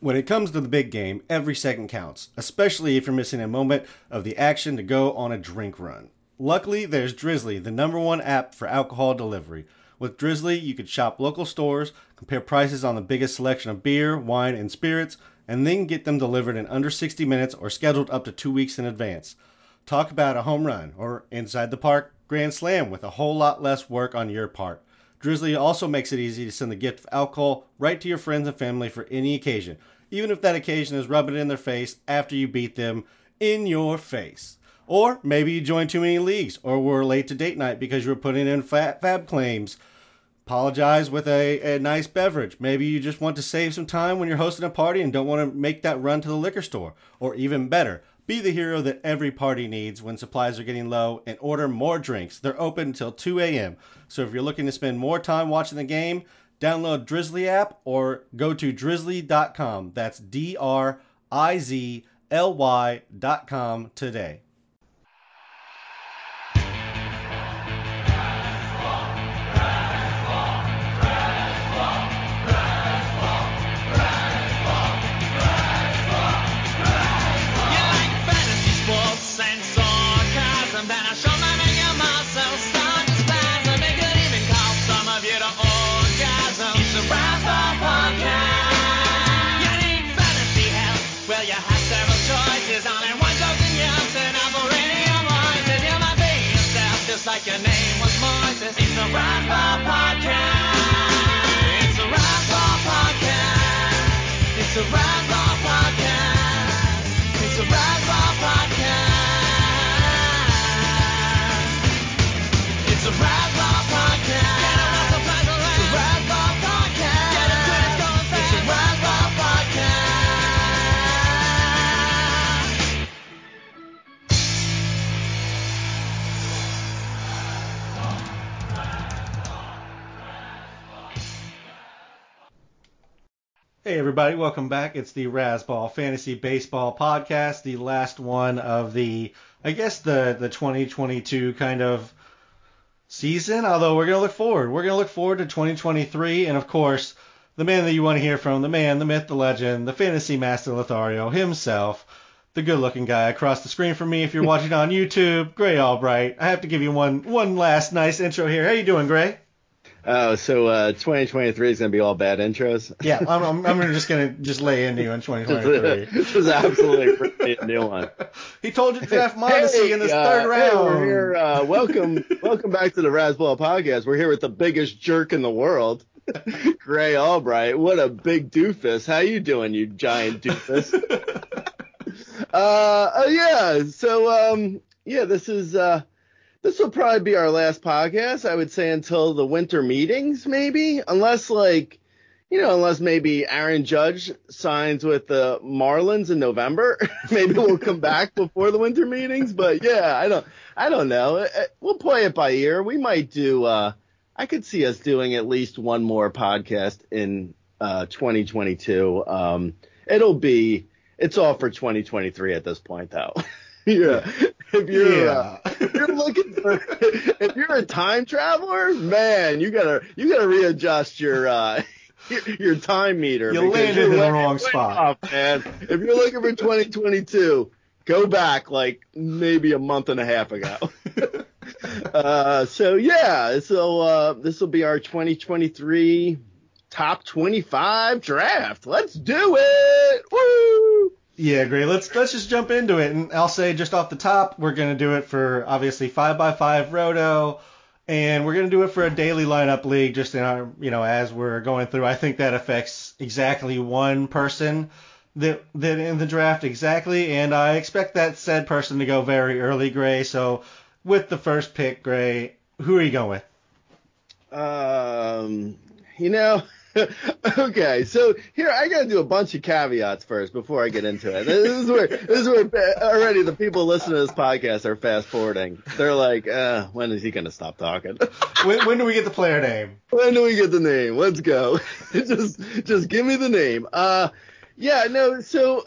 When it comes to the big game, every second counts, especially if you're missing a moment of the action to go on a drink run. Luckily, there's Drizzly, the number one app for alcohol delivery. With Drizzly, you can shop local stores, compare prices on the biggest selection of beer, wine, and spirits, and then get them delivered in under 60 minutes or scheduled up to two weeks in advance. Talk about a home run or inside the park grand slam with a whole lot less work on your part. Drizzly also makes it easy to send the gift of alcohol right to your friends and family for any occasion, even if that occasion is rubbing it in their face after you beat them in your face. Or maybe you joined too many leagues or were late to date night because you were putting in fat FAAB claims. Apologize with a, a nice beverage. Maybe you just want to save some time when you're hosting a party and don't want to make that run to the liquor store. Or even better, be the hero that every party needs when supplies are getting low and order more drinks. They're open until 2 a.m. So if you're looking to spend more time watching the game, download Drizzly app or go to drizzly.com. That's D R I Z L Y.com today. Everybody, welcome back. It's the Razzball Fantasy Baseball Podcast, the last one of the, I guess the the 2022 kind of season. Although we're gonna look forward, we're gonna look forward to 2023, and of course, the man that you want to hear from, the man, the myth, the legend, the fantasy master Lothario himself, the good-looking guy across the screen from me. If you're watching on YouTube, Gray Albright. I have to give you one one last nice intro here. How you doing, Gray? Oh, so uh, 2023 is gonna be all bad intros. Yeah, I'm, I'm, I'm just gonna just lay into you in 2023. this was absolutely a new one. He told you to draft Mondesi in this uh, third hey, round. we're here. Uh, welcome, welcome back to the Razzball podcast. We're here with the biggest jerk in the world, Gray Albright. What a big doofus! How you doing, you giant doofus? uh, oh yeah. So um, yeah, this is uh, this will probably be our last podcast. I would say until the winter meetings, maybe, unless like. You know, unless maybe Aaron Judge signs with the Marlins in November, maybe we'll come back before the winter meetings. But yeah, I don't, I don't know. Uh, uh, We'll play it by ear. We might do. uh I could see us doing at least one more podcast in uh 2022. Um, it'll be. It's all for 2023 at this point, though. yeah. If you're uh, if you're looking for if you're a time traveler, man, you gotta you gotta readjust your uh your, your time meter. You because landed you're in the wrong spot. off, man. If you're looking for 2022, go back like maybe a month and a half ago. uh, so yeah, so uh, this will be our 2023 top 25 draft. Let's do it! Woo! Yeah, great. Let's let's just jump into it, and I'll say just off the top, we're gonna do it for obviously five by five roto, and we're gonna do it for a daily lineup league. Just in our, you know, as we're going through, I think that affects exactly one person that that in the draft exactly, and I expect that said person to go very early, Gray. So with the first pick, Gray, who are you going with? Um, you know, okay, so here I gotta do a bunch of caveats first before I get into it. This is where this is where already the people listening to this podcast are fast forwarding. They're like, uh, when is he gonna stop talking? When, when do we get the player name? when do we get the name? Let's go. just just give me the name. Uh yeah, no, so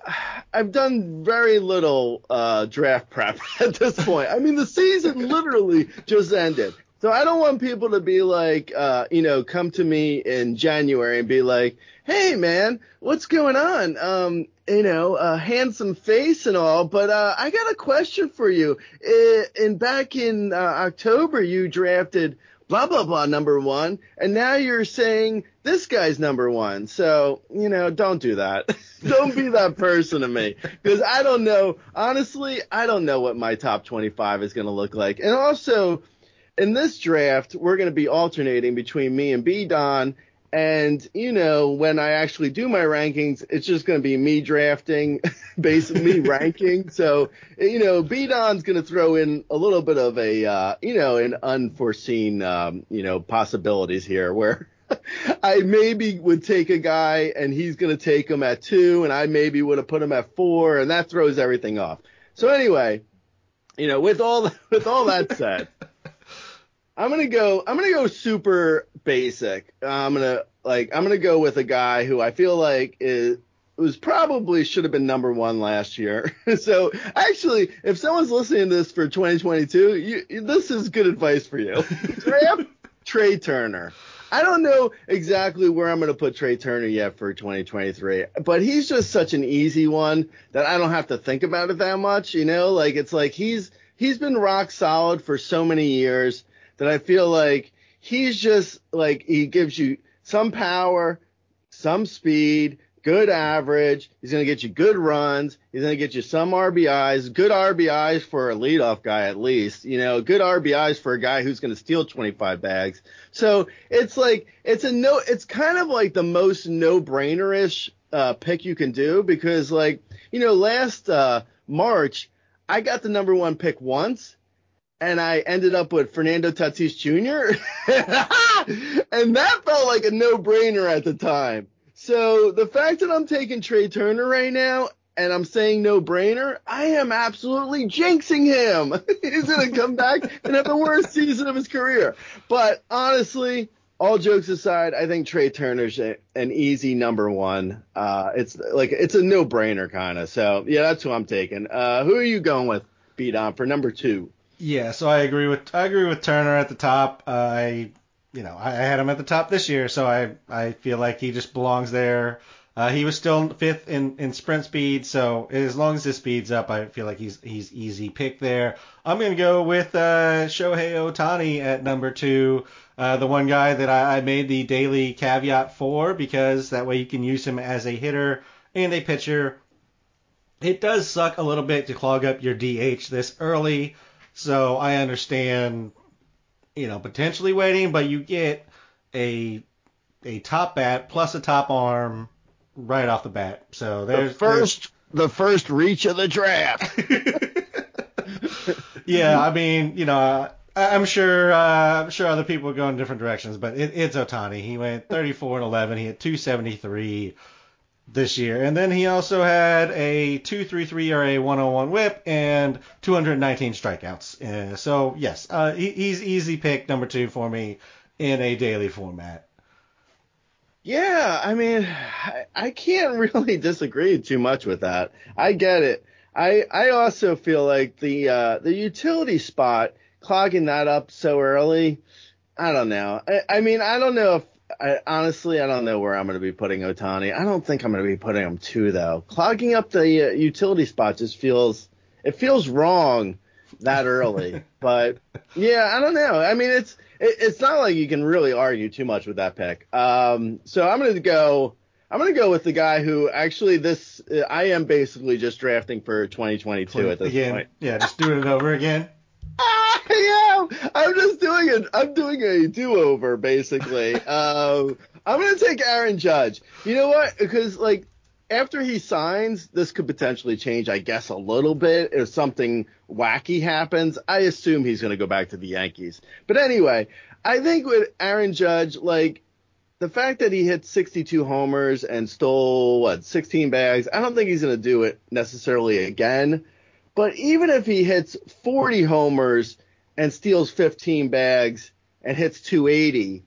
I've done very little uh draft prep at this point. I mean the season literally just ended. So I don't want people to be like, uh, you know, come to me in January and be like, "Hey, man, what's going on? Um, you know, uh, handsome face and all, but uh, I got a question for you. And back in uh, October, you drafted blah blah blah number one, and now you're saying this guy's number one. So you know, don't do that. don't be that person to me because I don't know. Honestly, I don't know what my top 25 is going to look like, and also. In this draft, we're going to be alternating between me and B Don, and you know, when I actually do my rankings, it's just going to be me drafting, basically me ranking. So you know, B Don's going to throw in a little bit of a uh, you know an unforeseen um, you know possibilities here where. I maybe would take a guy and he's going to take him at two, and I maybe would have put him at four, and that throws everything off. So anyway, you know, with all with all that said, I'm gonna go. I'm gonna go super basic. I'm gonna like. I'm gonna go with a guy who I feel like is was probably should have been number one last year. so actually, if someone's listening to this for 2022, you, this is good advice for you. Trea Turner. I don't know exactly where I'm going to put Trea Turner yet for 2023, but he's just such an easy one that I don't have to think about it that much. You know, like it's like he's he's been rock solid for so many years that I feel like he's just like he gives you some power, some speed, good average. He's going to get you good runs. He's going to get you some RBIs, good RBIs for a leadoff guy at least. You know, good RBIs for a guy who's going to steal 25 bags. So it's like it's a no. It's kind of like the most no-brainer-ish uh, pick you can do because like you know last uh, March I got the number one pick once and I ended up with Fernando Tatis Jr. and that felt like a no-brainer at the time. So the fact that I'm taking Trea Turner right now and I'm saying no-brainer, I am absolutely jinxing him. He's gonna come back and have the worst season of his career. But honestly, all jokes aside, I think Trea Turner's an easy number one. Uh, it's like it's a no-brainer kind of. So yeah, that's who I'm taking. Uh, who are you going with, B Don for number two? Yeah, so I agree with I agree with Turner at the top. Uh, I you know I, I had him at the top this year, so I I feel like he just belongs there. Uh, he was still fifth in, in sprint speed, so as long as his speed's up, I feel like he's he's easy pick there. I'm gonna go with uh, Shohei Ohtani at number two, uh, the one guy that I, I made the daily caveat for because that way you can use him as a hitter and a pitcher. It does suck a little bit to clog up your DH this early. So I understand, you know, potentially waiting, but you get a a top bat plus a top arm right off the bat. So The there's first, the first reach of the draft. yeah, I mean, you know, I, I'm sure uh, I'm sure other people are going different directions, but it, it's Ohtani. He went 34 and 11. He had 273 this year, and then he also had a 2.33 ERA, 101 WHIP, and 219 strikeouts. Uh, so yes, uh, he, he's easy pick number two for me in a daily format. Yeah, I mean, I, I can't really disagree too much with that. I get it. I I also feel like the uh, the utility spot clogging that up so early. I don't know. I, I mean, I don't know if I, honestly, I don't know where I'm going to be putting Ohtani. I don't think I'm going to be putting him two though. Clogging up the uh, utility spot just feels it feels wrong that early. but yeah, I don't know. I mean, it's it, it's not like you can really argue too much with that pick. Um, so I'm going to go. I'm going to go with the guy who actually this uh, I am basically just drafting for 2022 at this again, point. yeah, just doing it over again. I am. I'm just doing it. I'm doing a do-over basically. um, I'm gonna take Aaron Judge. You know what? Because like after he signs, this could potentially change, I guess, a little bit if something wacky happens. I assume he's gonna go back to the Yankees. But anyway, I think with Aaron Judge, like the fact that he hit 62 homers and stole what 16 bags, I don't think he's gonna do it necessarily again. But even if he hits 40 homers and steals 15 bags and hits 280,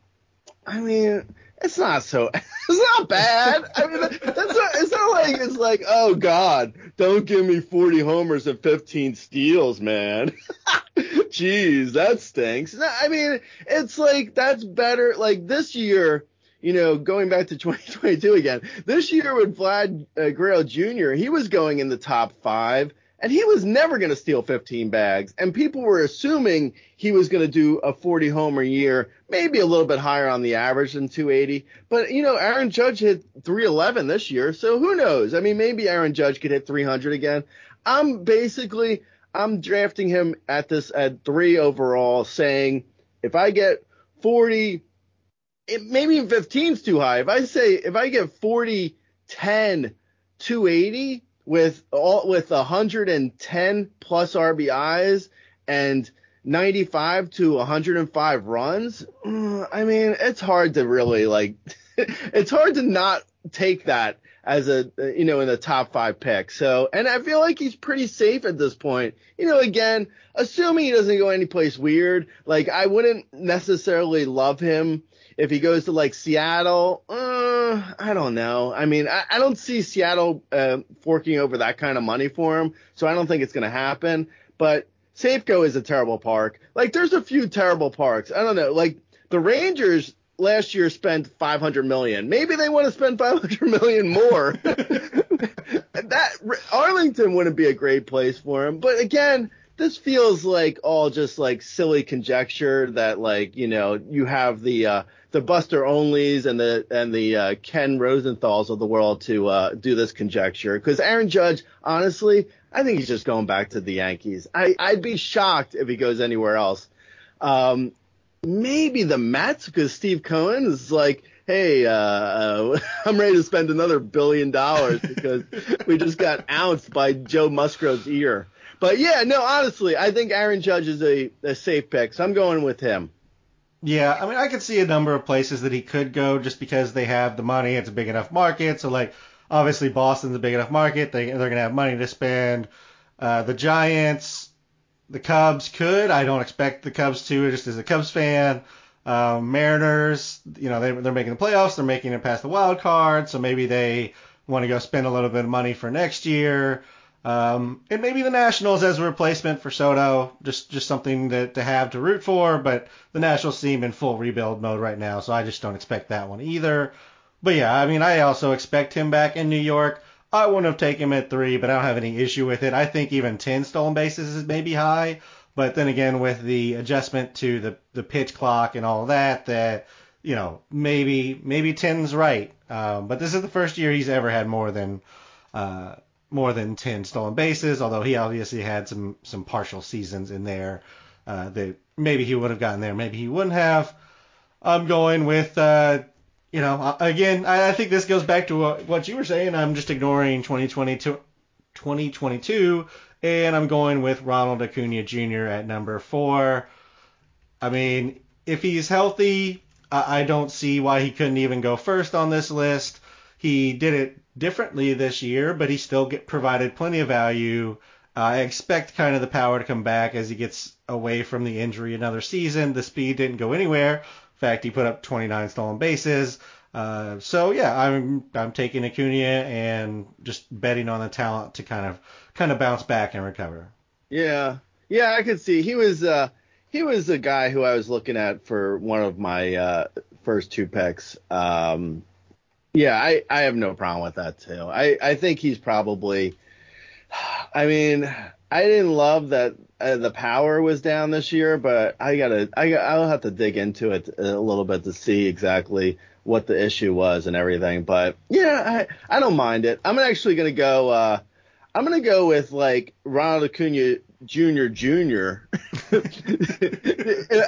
I mean, it's not so, it's not bad. I mean, that's not, it's not like, it's like, oh God, don't give me 40 homers and 15 steals, man. Jeez, that stinks. I mean, it's like that's better. Like this year, you know, going back to 2022 again, this year with Vlad uh, Guerrero Jr., he was going in the top five, and he was never going to steal 15 bags. And people were assuming he was going to do a 40 homer year, maybe a little bit higher on the average than 280. But you know, Aaron Judge hit 311 this year, so who knows? I mean, maybe Aaron Judge could hit 300 again. I'm basically I'm drafting him at this at three overall, saying if I get 40, it, maybe 15 is too high. If I say if I get 40, 10, 280 with all with 110 plus RBIs and 95 to 105 runs, I mean, it's hard to really like. it's hard to not take that as a you know in the top five pick. So and I feel like he's pretty safe at this point. You know, again, assuming he doesn't go anyplace weird, like I wouldn't necessarily love him if he goes to like Seattle. Uh, I don't know. I mean, I, I don't see Seattle uh, forking over that kind of money for him, so I don't think it's gonna happen. But Safeco is a terrible park. Like there's a few terrible parks. I don't know. Like the Rangers last year spent 500 million. Maybe they want to spend 500 million more. that Arlington wouldn't be a great place for him. But again, this feels like all just like silly conjecture that like you know you have the uh, the Buster Olneys and the and the uh, Ken Rosenthal's of the world to uh, do this conjecture because Aaron Judge, honestly, I think he's just going back to the Yankees. I I'd be shocked if he goes anywhere else. Um, maybe the Mets because Steve Cohen is like, hey, uh, uh, I'm ready to spend another billion dollars because we just got ounced by Joe Musgrove's ear. But yeah, no, honestly, I think Aaron Judge is a, a safe pick, so I'm going with him. Yeah, I mean, I could see a number of places that he could go just because they have the money. It's a big enough market. So, like, obviously, Boston's a big enough market. They, they're going to have money to spend. Uh, the Giants, the Cubs could. I don't expect the Cubs to, just as a Cubs fan. Um, Mariners, you know, they, they're making the playoffs. They're making it past the wild card. So maybe they want to go spend a little bit of money for next year. Um, and maybe the Nationals as a replacement for Soto, just just something to, to have to root for. But the Nationals seem in full rebuild mode right now, so I just don't expect that one either. But yeah, I mean, I also expect him back in New York. I wouldn't have taken him at three, but I don't have any issue with it. I think even 10 stolen bases is maybe high, but then again, with the adjustment to the, the pitch clock and all that, that, you know, maybe, maybe 10's right. Um, but this is the first year he's ever had more than, uh, more than 10 stolen bases, although he obviously had some, some partial seasons in there, uh, that maybe he would have gotten there, maybe he wouldn't have. I'm going with, uh, you know, again, I, think this goes back to what, you were saying. I'm just ignoring 2022, 2022, and I'm going with Ronald Acuna Jr. at number four. I mean, if he's healthy, I, I don't see why he couldn't even go first on this list. He did it differently this year, but he still get, provided plenty of value. Uh, I expect kind of the power to come back as he gets away from the injury another season. The speed didn't go anywhere In fact, he put up 29 stolen bases. Uh, so yeah, I'm I'm taking Acuna and just betting on the talent to kind of kind of bounce back and recover. Yeah, yeah, I could see he was uh, he was a guy who I was looking at for one of my uh, first two picks. Um, yeah, I, I have no problem with that too. I, I think he's probably. I mean, I didn't love that uh, the power was down this year, but I gotta, I, I'll have to dig into it a little bit to see exactly what the issue was and everything. But yeah, I, I don't mind it. I'm actually gonna go. Uh, I'm gonna go with like Ronald Acuna Jr. Jr.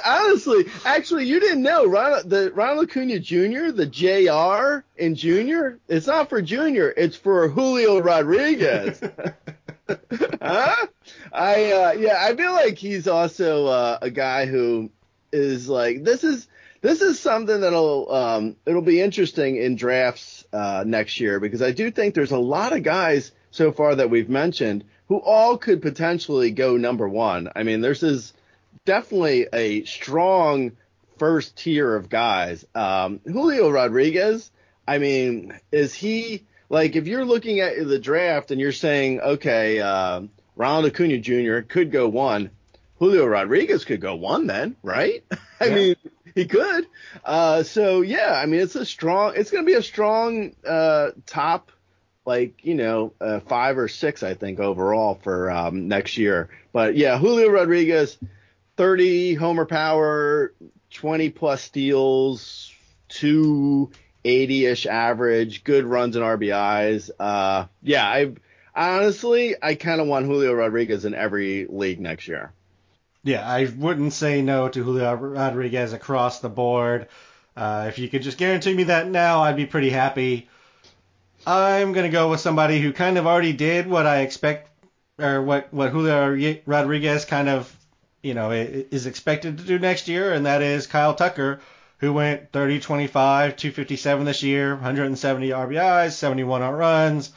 Honestly, actually, you didn't know Ronald, the Ronald Acuna Jr. The Jr. in Jr. It's not for Jr. It's for Julio Rodriguez. huh? I uh, yeah, I feel like he's also uh, a guy who is like this is this is something that'll um, it'll be interesting in drafts uh, next year because I do think there's a lot of guys so far that we've mentioned who all could potentially go number one. I mean, this is definitely a strong first tier of guys. Um, Julio Rodriguez, I mean, is he like if you're looking at the draft and you're saying, okay, uh, Ronald Acuna Jr. could go one, Julio Rodriguez could go one then, right? I Yeah. mean, he could. Uh, so yeah, I mean, it's a strong. It's going to be a strong uh, top, like you know, uh, five or six, I think overall for um, next year. But yeah, Julio Rodriguez, 30 homer power, 20 plus steals, 280-ish average, good runs and RBIs. Uh, yeah, I honestly, I kind of want Julio Rodriguez in every league next year. Yeah, I wouldn't say no to Julio Rodriguez across the board. Uh, if you could just guarantee me that now, I'd be pretty happy. I'm gonna go with somebody who kind of already did what I expect, or what what Julio Rodriguez kind of, you know, is expected to do next year, and that is Kyle Tucker, who went 30, 25, 257 this year, 170 RBIs, 71 home runs.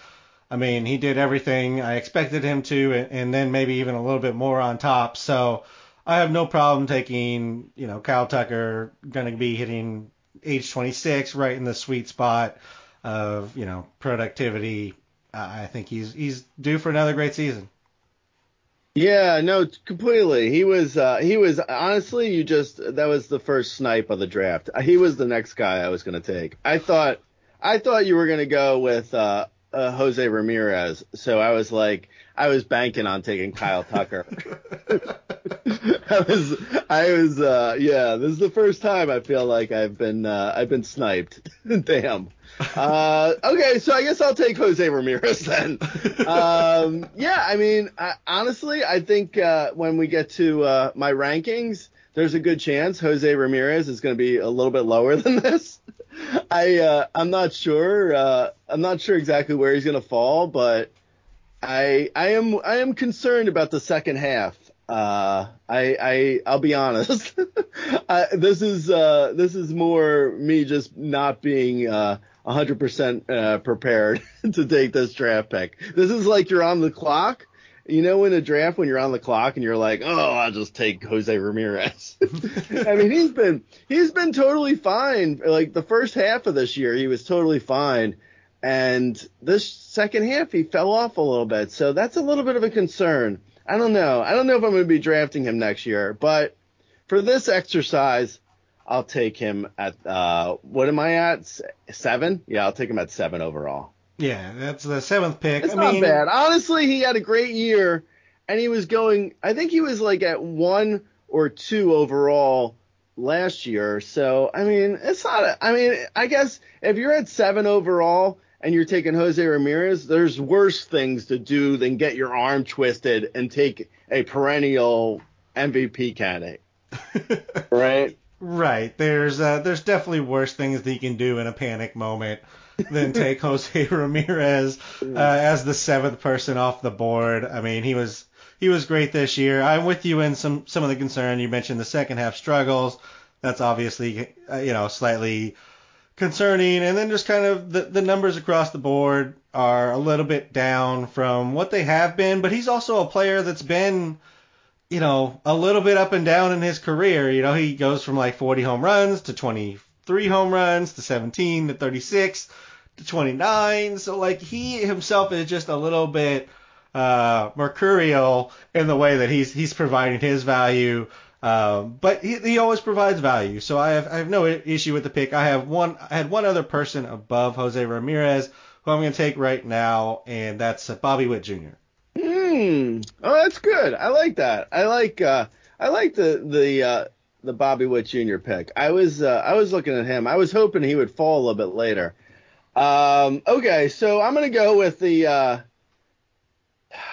I mean, he did everything I expected him to, and, and then maybe even a little bit more on top. So I have no problem taking, you know, Kyle Tucker going to be hitting age 26 right in the sweet spot of, you know, productivity. Uh, I think he's he's due for another great season. Yeah, no, completely. He was, uh, he was honestly, you just, that was the first snipe of the draft. He was the next guy I was going to take. I thought, I thought you were going to go with, uh, uh, Jose Ramirez. So I was like, I was banking on taking Kyle Tucker. I was, I was, uh, yeah, this is the first time I feel like I've been, uh, I've been sniped. Damn. Uh, okay, so I guess I'll take Jose Ramirez then. Um, yeah, I mean, I, honestly, I think uh, when we get to uh, my rankings, there's a good chance Jose Ramirez is going to be a little bit lower than this. I uh, I'm not sure. Uh, I'm not sure exactly where he's going to fall, but I I am I am concerned about the second half. Uh, I I I'll be honest. I, this is uh, this is more me just not being uh, 100% uh, prepared to take this draft pick. This is like you're on the clock. You know, in a draft when you're on the clock and you're like, oh, I'll just take Jose Ramirez. I mean, he's been he's been totally fine. Like the first half of this year, he was totally fine, and this second half he fell off a little bit. So that's a little bit of a concern. I don't know. I don't know if I'm going to be drafting him next year, but for this exercise, I'll take him at uh, what am I at? Seven? Yeah, I'll take him at seven overall. Yeah, that's the seventh pick. It's I not mean, bad. Honestly, he had a great year, and he was going. I think he was like at one or two overall last year. So I mean, it's not. A, I mean, I guess if you're at seven overall and you're taking Jose Ramirez, there's worse things to do than get your arm twisted and take a perennial MVP candidate, right? Right. There's uh, there's definitely worse things that you can do in a panic moment than take Jose Ramirez uh, as the seventh person off the board. I mean, he was he was great this year. I'm with you in some some of the concern. You mentioned the second half struggles. That's obviously uh, you know slightly concerning. And then just kind of the the numbers across the board are a little bit down from what they have been. But he's also a player that's been you know, a little bit up and down in his career. You know, he goes from like 40 home runs to 23 home runs to 17 to 36 to 29. So like he himself is just a little bit uh, mercurial in the way that he's he's providing his value. Um, but he, he always provides value. So I have I have no issue with the pick. I have one I had one other person above Jose Ramirez who I'm going to take right now, and that's Bobby Witt Jr. Hmm. Oh, that's good. I like that. I like uh I like the the uh the Bobby Witt Jr. pick. I was uh, I was looking at him. I was hoping he would fall a little bit later. Um okay, so I'm to go with the uh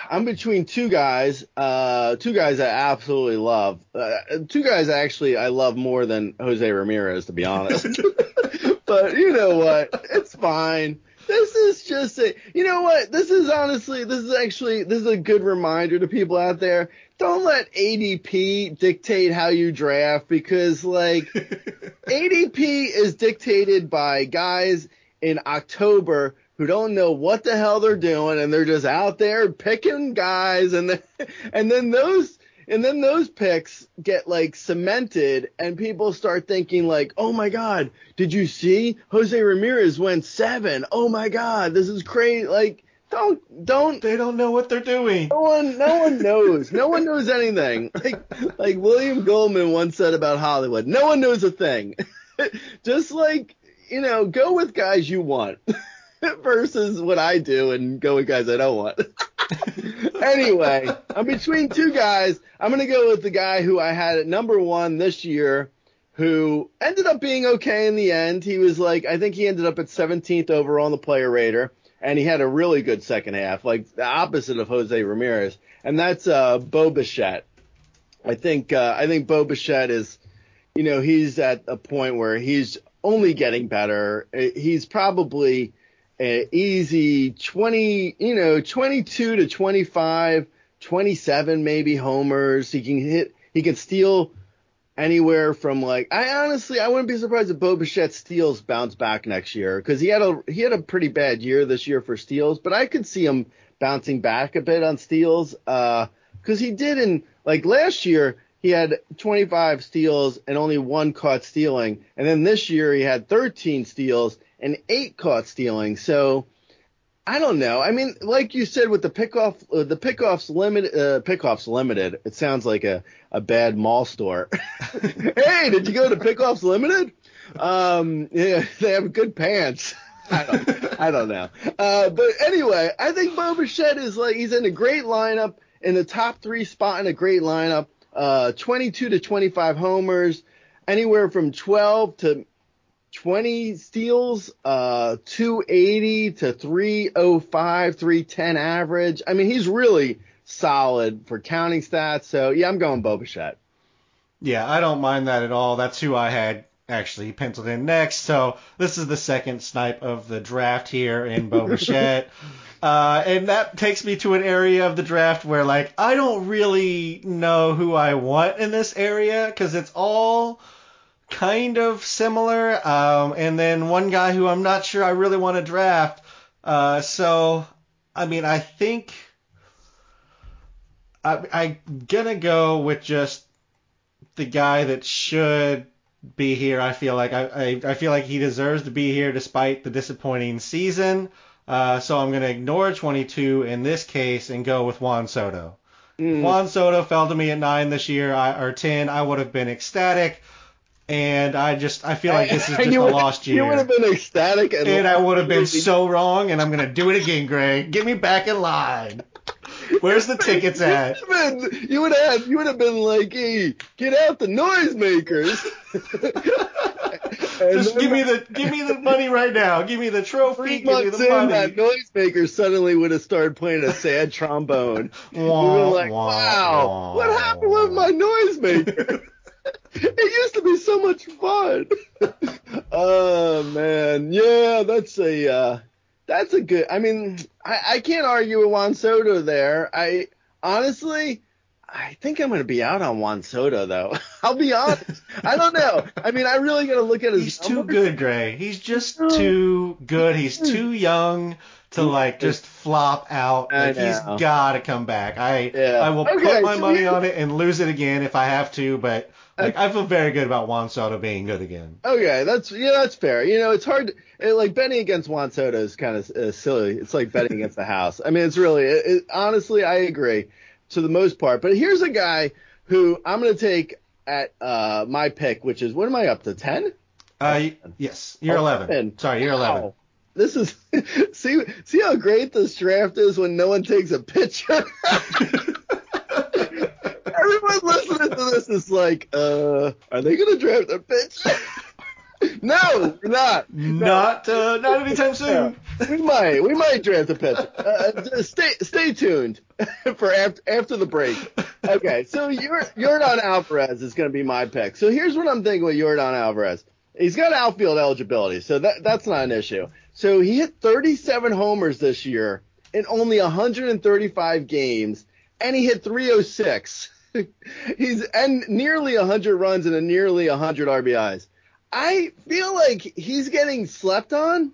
I'm between two guys, uh two guys I absolutely love. Uh, two guys actually I love more than Jose Ramirez to be honest. but you know what? It's fine. This is just a, you know what? This is honestly, this is actually, this is a good reminder to people out there. Don't let ADP dictate how you draft because like ADP is dictated by guys in October who don't know what the hell they're doing and they're just out there picking guys and then, and then those and then those picks get like cemented and people start thinking like, "Oh my god, did you see Jose Ramirez went 7? Oh my god, this is crazy." Like don't don't They don't know what they're doing. no one no one knows. No one knows anything. Like like William Goldman once said about Hollywood. No one knows a thing. Just like, you know, go with guys you want versus what I do and go with guys I don't want. anyway, I'm between two guys. I'm going to go with the guy who I had at number 1 this year who ended up being okay in the end. He was like I think he ended up at 17th overall on the player rater and he had a really good second half, like the opposite of Jose Ramirez, and that's uh, Bo Bichette. I think uh, I think Bo Bichette is, you know, he's at a point where he's only getting better. He's probably an easy 20, you know, 22 to 25, 27 maybe homers. He can hit, he can steal anywhere from like I honestly I wouldn't be surprised if Bo Bichette steals bounce back next year because he had a he had a pretty bad year this year for steals, but I could see him bouncing back a bit on steals uh, because he did in like last year he had 25 steals and only one caught stealing, and then this year he had 13 steals and eight caught stealing. So I don't know. I mean, like you said with the pickoff, uh, the pickoffs limited, uh, pickoffs limited. It sounds like a, a bad mall store. hey, did you go to pickoffs limited? Um, yeah, they have good pants. I don't, I don't know. Uh, but anyway, I think Bo Bichette is like he's in a great lineup in the top three spot in a great lineup. Uh, 22 to 25 homers, anywhere from 12 to 20 steals, uh, 280 to 305, 310 average. I mean, he's really solid for counting stats. So yeah, I'm going Bo Bichette. Yeah, I don't mind that at all. That's who I had actually penciled in next. So this is the second snipe of the draft here in Bo Bichette. Uh, and that takes me to an area of the draft where, like, I don't really know who I want in this area because it's all kind of similar. Um, and then one guy who I'm not sure I really want to draft. Uh, so, I mean, I think I, I'm gonna go with just the guy that should be here. I feel like I, I, I feel like he deserves to be here despite the disappointing season. Uh, so I'm gonna ignore 22 in this case and go with Juan Soto. Juan Soto fell to me at nine this year, I, or 10. I would have been ecstatic, and I just I feel like this is just a lost You would have been ecstatic, and, and I would have been so wrong, and I'm gonna do it again, Greg. Get me back in line. Where's the tickets at? You would have you would have, you would have been like, "Hey, get out the noisemakers." Just give me the give me the money right now. Give me the trophy. Three Give me months the in, money. that noisemaker suddenly would have started playing a sad trombone. you were Wah, like, wah, "Wow, wah, what happened with my noisemaker?" It used to be so much fun. oh man, yeah, that's a uh, that's a good. I mean, I, I can't argue with Juan Soto there. I honestly. I think I'm going to be out on Juan Soto, though. I'll be honest. I don't know. I mean, I really got to look at his. He's too good, Gray. He's just too good. He's too young to like just flop out. Like, he's got to come back. I Yeah. I will Okay, put my so money here- on it and lose it again if I have to. But like, I feel very good about Juan Soto being good again. Okay, that's yeah, that's fair. You know, it's hard. It, like betting against Juan Soto is kind of uh, silly. It's like betting against the house. I mean, it's really. It, it, honestly, I agree to the most part. But here's a guy who I'm going to take at uh, my pick, which is what am I up to? Ten? Uh, yes, you're Oh, 11. ten. Sorry, you're 11. This is see see how great this draft is when no one takes a picture. Everyone listening to this is like, uh, are they gonna draft a picture? no, we're not. Not uh, not anytime soon. We might, we might draft a pitcher. Uh, stay, stay tuned for after, after the break. Okay, so Yor- Yordan Alvarez is going to be my pick. So here's what I'm thinking with Yordan Alvarez. He's got outfield eligibility, so that that's not an issue. So he hit 37 homers this year in only 135 games, and he hit 306. He's and nearly 100 runs and a nearly 100 RBIs. I feel like he's getting slept on.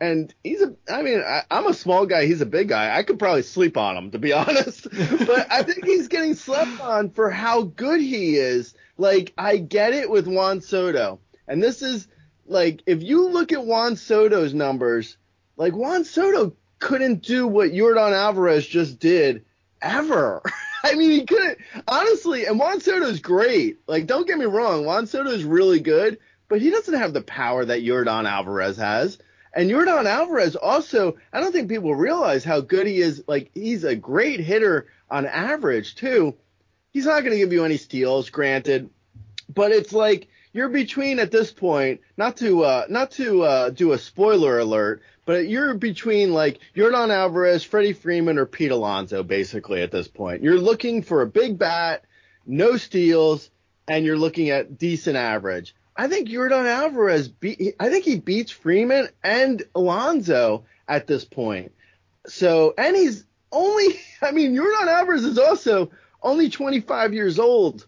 And he's a, I mean, I, I'm a small guy. He's a big guy. I could probably sleep on him, to be honest. but I think he's getting slept on for how good he is. Like, I get it with Juan Soto. And this is, like, if you look at Juan Soto's numbers, like, Juan Soto couldn't do what Jordan Alvarez just did ever. I mean, he couldn't honestly. And Juan Soto's great. Like, don't get me wrong, Juan Soto's really good, but he doesn't have the power that Jordan Alvarez has. And Jordan Alvarez also, I don't think people realize how good he is. Like, he's a great hitter on average too. He's not going to give you any steals, granted, but it's like you're between at this point. Not to uh, not to uh, do a spoiler alert, but you're between like Jordan Alvarez, Freddie Freeman, or Pete Alonso, basically at this point. You're looking for a big bat, no steals, and you're looking at decent average. I think Jordan Alvarez beat. I think he beats Freeman and Alonso at this point. So, and he's only. I mean, Jordan Alvarez is also only 25 years old.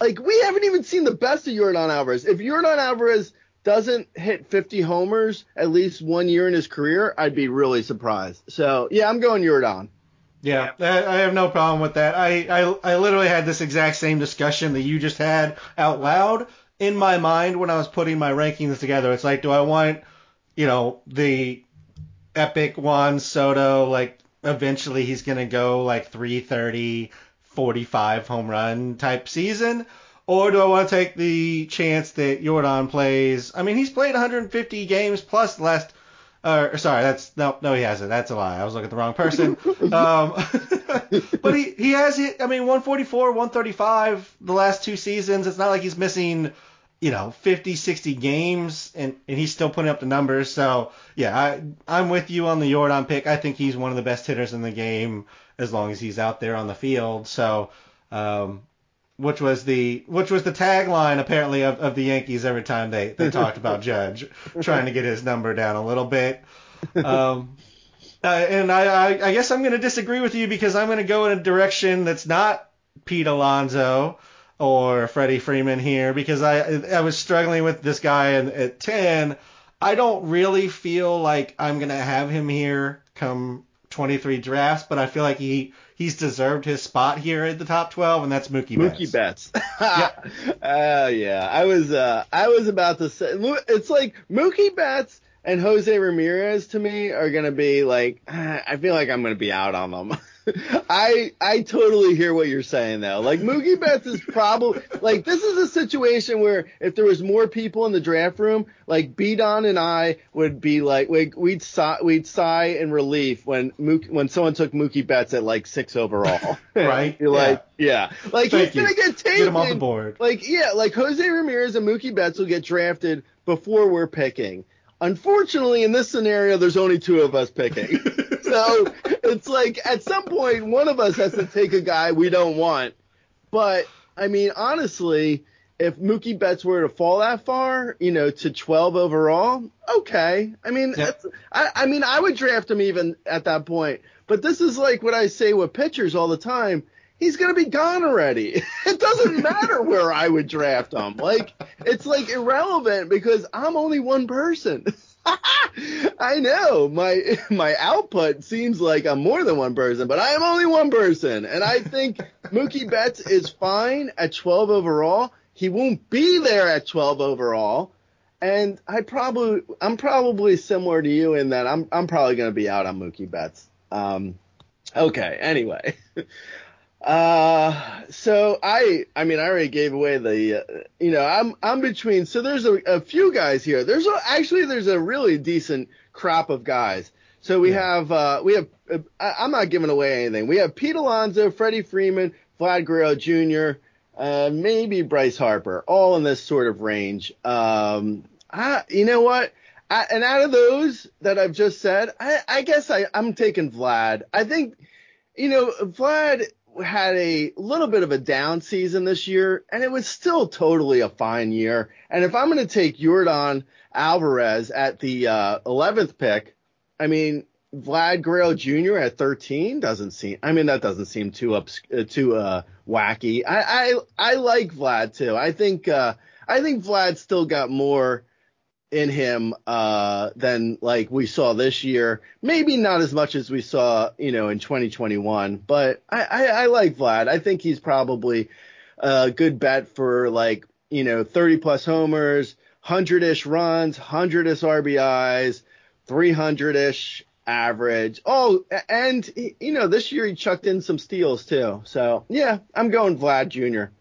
Like we haven't even seen the best of Jordan Alvarez. If Jordan Alvarez doesn't hit 50 homers at least one year in his career, I'd be really surprised. So yeah, I'm going Jordan. Yeah, I have no problem with that. I, I I literally had this exact same discussion that you just had out loud in my mind when I was putting my rankings together. It's like, do I want, you know, the epic Juan Soto, like eventually he's gonna go like 330, 45 home run type season? Or do I want to take the chance that Jordan plays? I mean, he's played 150 games plus last. Uh, sorry, that's no, no, he hasn't. That's a lie. I was looking at the wrong person. um, but he he has hit. I mean, 144, 135 the last two seasons. It's not like he's missing, you know, 50, 60 games, and, and he's still putting up the numbers. So yeah, I I'm with you on the Jordan pick. I think he's one of the best hitters in the game as long as he's out there on the field. So. Um, which was the which was the tagline apparently of, of the Yankees every time they, they talked about Judge trying to get his number down a little bit. Um, uh, and I, I, I guess I'm going to disagree with you because I'm going to go in a direction that's not Pete Alonso or Freddie Freeman here because I I was struggling with this guy at, at 10. I don't really feel like I'm going to have him here come 23 drafts, but I feel like he he's deserved his spot here at the top 12, and that's Mookie Betts. Mookie Betts. uh, yeah, I was uh, I was about to say it's like Mookie Betts and Jose Ramirez to me are gonna be like I feel like I'm gonna be out on them. I I totally hear what you're saying though. Like Mookie Betts is probably like this is a situation where if there was more people in the draft room, like B Don and I would be like we'd we'd sigh, we'd sigh in relief when Mookie, when someone took Mookie Betts at like six overall. Right. You're like yeah, like Thank he's gonna you. get taken. Get him off the board. Like yeah, like Jose Ramirez and Mookie Betts will get drafted before we're picking. Unfortunately, in this scenario, there's only two of us picking. so it's like at some point, one of us has to take a guy we don't want. But I mean, honestly, if Mookie Betts were to fall that far, you know, to 12 overall, okay. I mean, I, I mean, I would draft him even at that point. But this is like what I say with pitchers all the time. He's gonna be gone already. It doesn't matter where I would draft him. Like it's like irrelevant because I'm only one person. I know my my output seems like I'm more than one person, but I am only one person, and I think Mookie Betts is fine at 12 overall. He won't be there at 12 overall, and I probably I'm probably similar to you in that I'm I'm probably going to be out on Mookie Betts. Um, okay, anyway. Uh, so I, I mean, I already gave away the, uh, you know, I'm, I'm between, so there's a, a few guys here. There's a, actually, there's a really decent crop of guys. So we have, uh, we have, uh, I, I'm not giving away anything. We have Pete Alonso, Freddie Freeman, Vlad Guerrero Jr., uh, maybe Bryce Harper, all in this sort of range. Um, I, you know what? I, and out of those that I've just said, I, I guess I, I'm taking Vlad. I think, you know, Vlad had a little bit of a down season this year, and it was still totally a fine year. And if I'm going to take Jordan Alvarez at the uh, 11th pick, I mean, Vlad Guerrero Jr. at 13 doesn't seem. I mean, that doesn't seem too ups, uh, too uh, wacky. I, I I like Vlad too. I think uh, I think Vlad still got more in him uh, than like we saw this year. Maybe not as much as we saw, you know, in 2021. But I, I, I like Vlad. I think he's probably a good bet for like you know 30 plus homers, hundred ish runs, hundred ish RBIs, 300 ish average. Oh, and you know, this year he chucked in some steals too. So yeah, I'm going Vlad Jr.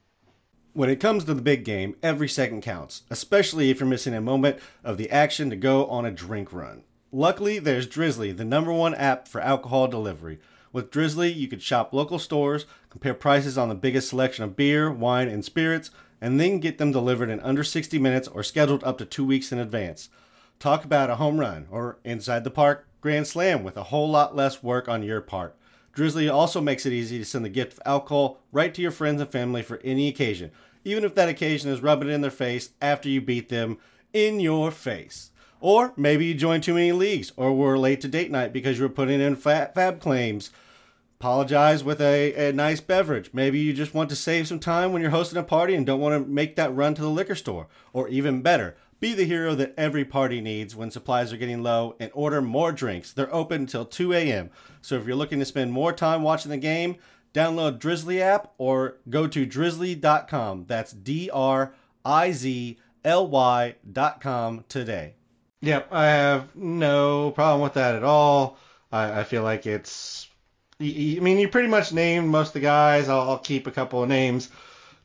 When it comes to the big game, every second counts, especially if you're missing a moment of the action to go on a drink run. Luckily, there's Drizzly, the number one app for alcohol delivery. With Drizzly, you can shop local stores, compare prices on the biggest selection of beer, wine, and spirits, and then get them delivered in under 60 minutes or scheduled up to two weeks in advance. Talk about a home run or inside the park grand slam with a whole lot less work on your part. Drizly also makes it easy to send the gift of alcohol right to your friends and family for any occasion, even if that occasion is rubbing it in their face after you beat them in your face. Or maybe you joined too many leagues or were late to date night because you were putting in fat FAAB claims. Apologize with a, a nice beverage. Maybe you just want to save some time when you're hosting a party and don't want to make that run to the liquor store. Or even better, be the hero that every party needs when supplies are getting low and order more drinks. They're open until 2 a.m. So if you're looking to spend more time watching the game, download Drizly app or go to drizly.com. That's D R I Z L Y.com today. Yep, I have no problem with that at all. I, I feel like it's. I mean, you pretty much named most of the guys. I'll, I'll keep a couple of names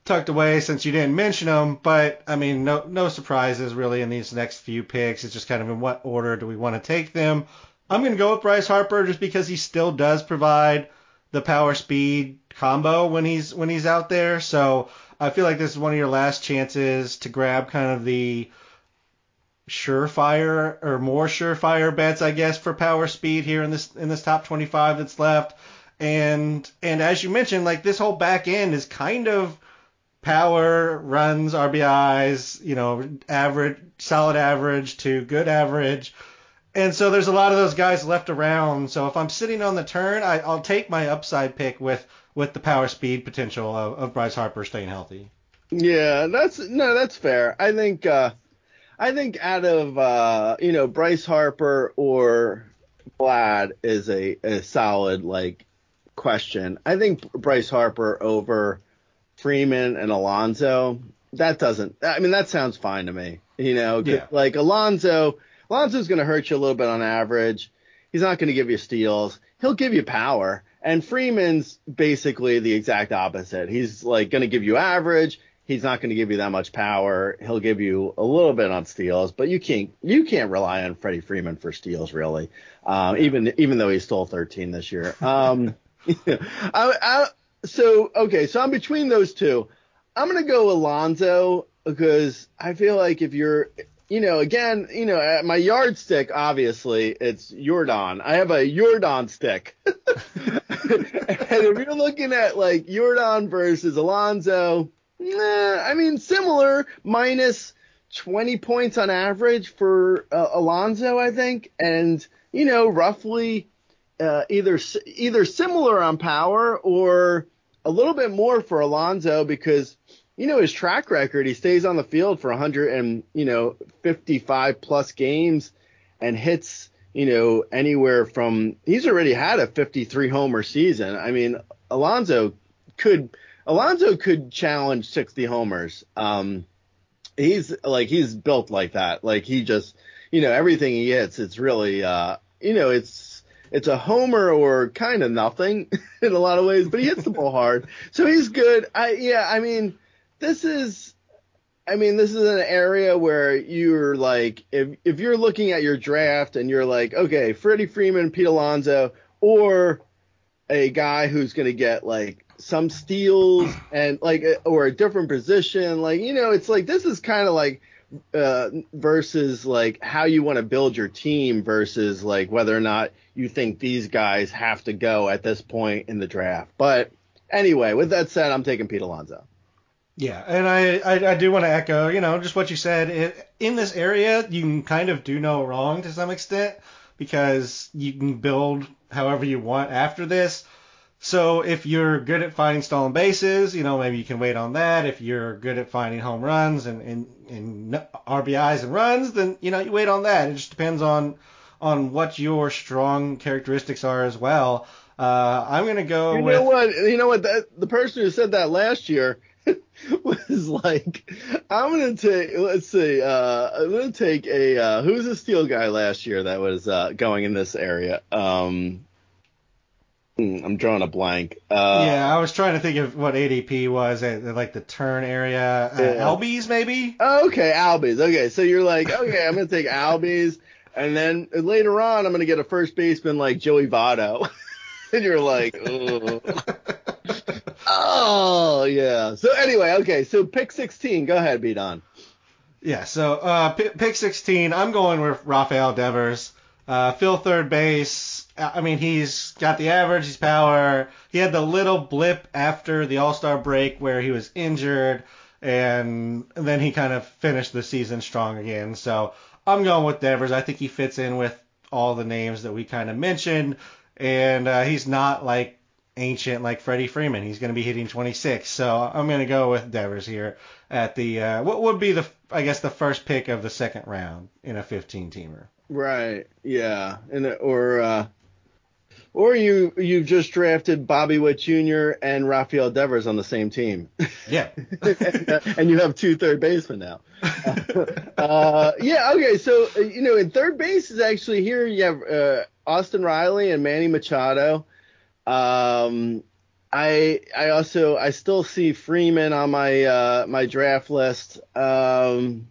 tucked away since you didn't mention them. But I mean, no no surprises really in these next few picks. It's just kind of in what order do we want to take them. I'm going to go with Bryce Harper just because he still does provide the power speed combo when he's when he's out there. So I feel like this is one of your last chances to grab kind of the surefire or more surefire bets, I guess, for power speed here in this in this top 25 that's left. And and as you mentioned, like this whole back end is kind of power, runs, RBIs, you know, average, solid average to good average. And so there's a lot of those guys left around. So if I'm sitting on the turn, I, I'll take my upside pick with with the power speed potential of, of Bryce Harper staying healthy. Yeah, that's no, that's fair. I think uh I think out of uh you know Bryce Harper or Vlad is a, a solid like question. I think Bryce Harper over Freeman and Alonso. That doesn't. I mean, that sounds fine to me. You know, Yeah. like Alonso. Alonso's going to hurt you a little bit on average. He's not going to give you steals. He'll give you power. And Freeman's basically the exact opposite. He's like going to give you average. He's not going to give you that much power. He'll give you a little bit on steals, but you can't you can't rely on Freddie Freeman for steals really. Um, even even though he stole 13 this year. Um, I, I, so okay, so I'm between those two. I'm gonna go Alonso because I feel like if you're, you know, again, you know, at my yardstick, obviously it's Yordan. I have a Yordan stick, and if you're looking at like Yordan versus Alonso, nah, I mean similar, minus 20 points on average for uh, Alonso, I think, and you know, roughly uh, either either similar on power or a little bit more for Alonso because you know his track record. He stays on the field for 100 and you know 55 plus games and hits you know anywhere from he's already had a 53 homer season. I mean Alonso could Alonso could challenge 60 homers. Um, he's like he's built like that. Like he just you know everything he hits, it's really uh, you know it's it's a homer or kind of nothing in a lot of ways, but he hits the ball hard, so he's good. I yeah, I mean this is. I mean, this is an area where you're like, if if you're looking at your draft and you're like, okay, Freddie Freeman, Pete Alonso, or a guy who's going to get like some steals and like or a different position like you know it's like this is kind of like uh versus like how you want to build your team versus like whether or not you think these guys have to go at this point in the draft but anyway with that said i'm taking pete alonso Yeah, and I, I, I do want to echo, you know, just what you said. It, in this area, you can kind of do no wrong to some extent because you can build however you want after this. So if you're good at finding stolen bases, you know, maybe you can wait on that. If you're good at finding home runs and, and, and RBIs and runs, then, you know, you wait on that. It just depends on on what your strong characteristics are as well. Uh, I'm going to go you with. know what you know what that, the person who said that last year was like, I'm gonna take. Let's see. Uh, I'm gonna take a. Uh, who's a steel guy last year that was uh, going in this area? Um, I'm drawing a blank. Uh, yeah, I was trying to think of what ADP was at, at, like the turn area. Uh, Yeah. Albies maybe. Okay, Albies. Okay, so you're like, okay, I'm gonna take Albies, and then later on, I'm gonna get a first baseman like Joey Votto, and you're like, Ugh. oh yeah. So anyway, okay, so pick 16. Go ahead, B Don. Yeah, so uh, p- pick 16, I'm going with Rafael Devers. Uh, Phil third base. I mean, he's got the average, he's power. He had the little blip after the All Star break where he was injured, and then he kind of finished the season strong again. So I'm going with Devers. I think he fits in with all the names that we kind of mentioned, and uh, he's not like ancient like Freddie Freeman. He's going to be hitting 26. So I'm going to go with Devers here at the uh, what would be the I guess the first pick of the second round in a 15 teamer. Right. Yeah. And or uh, or you you've just drafted Bobby Witt Jr. and Rafael Devers on the same team, Yeah. and you have two third basemen now. uh, yeah. Okay. So you know, in third base is actually here. You have uh, Austin Riley and Manny Machado. Um, I I also I still see Freeman on my uh, my draft list. Um,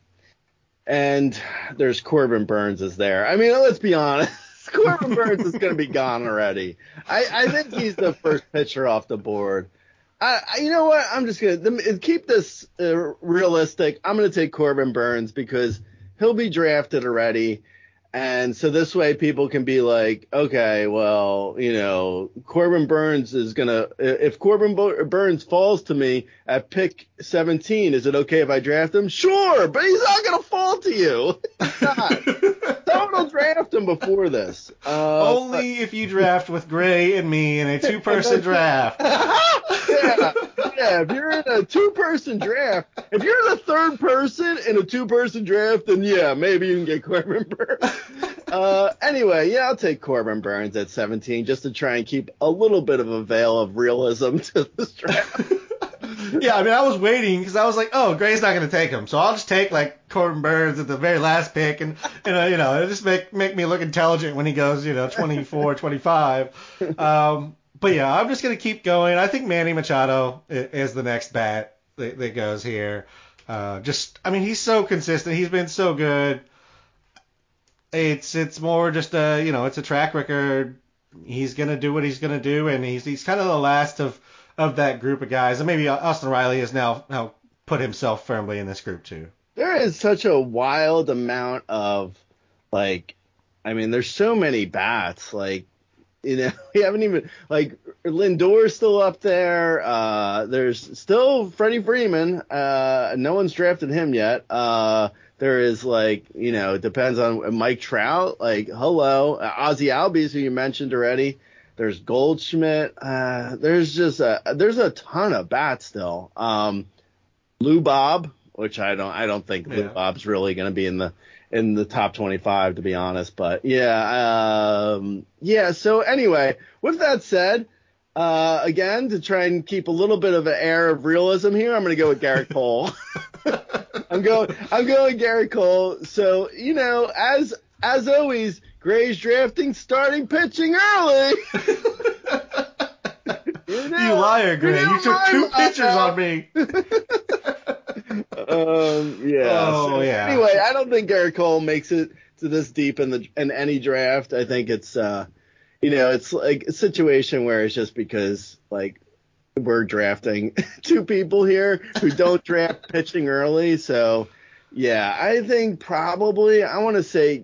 and there's Corbin Burnes is there. I mean, let's be honest. Corbin Burnes is going to be gone already. I, I think he's the first pitcher off the board. I, I you know what? I'm just going to keep this uh, realistic. I'm going to take Corbin Burnes because he'll be drafted already. And so this way people can be like, okay, well, you know, Corbin Burnes is going to, if Corbin Burnes falls to me at pick 17, is it okay if I draft him? Sure, but he's not going to fall to you. Someone will draft him before this. Uh, Only if you draft with Grey and me in a two-person draft. yeah, yeah. If you're in a two-person draft, if you're the third person in a two-person draft, then yeah, maybe you can get Corbin Burnes. Uh, anyway, yeah, I'll take Corbin Burnes at 17 just to try and keep a little bit of a veil of realism to this draft. Yeah, I mean, I was waiting because I was like, oh, Grey's not going to take him, so I'll just take like Corbin Burnes at the very last pick, and you know, you know, it'll just make make me look intelligent when he goes, you know, 24, 25. Um, but yeah, I'm just going to keep going. I think Manny Machado is the next bat that, that goes here. Uh, just, I mean, he's so consistent. He's been so good. It's it's more just a you know it's a track record. He's gonna do what he's gonna do, and he's he's kind of the last of of that group of guys. And maybe Austin Riley has now now put himself firmly in this group too. there is such a wild amount of like I mean there's so many bats like you know we haven't even like Lindor's still up there uh there's still Freddie Freeman uh no one's drafted him yet uh there is like you know it depends on Mike Trout like hello Ozzie Albies who you mentioned already there's Goldschmidt uh there's just a there's a ton of bats still um Lou Bob, which I don't I don't think Lou Bob's really going to be in the in the top 25 to be honest, but yeah, um yeah, so anyway, with that said, uh again to try and keep a little bit of an air of realism here, I'm going to go with Gerrit Cole. I'm going I'm going Gerrit Cole. So, you know, as as always, Grey's drafting starting pitching early. You, know, you liar, Grey! know You took two pitchers on me. Um, yeah. Oh, so yeah. Anyway, I don't think Gerrit Cole makes it to this deep in the in any draft. I think it's uh, you know, it's like a situation where it's just because like we're drafting two people here who don't draft pitching early. So yeah, I think probably I want to say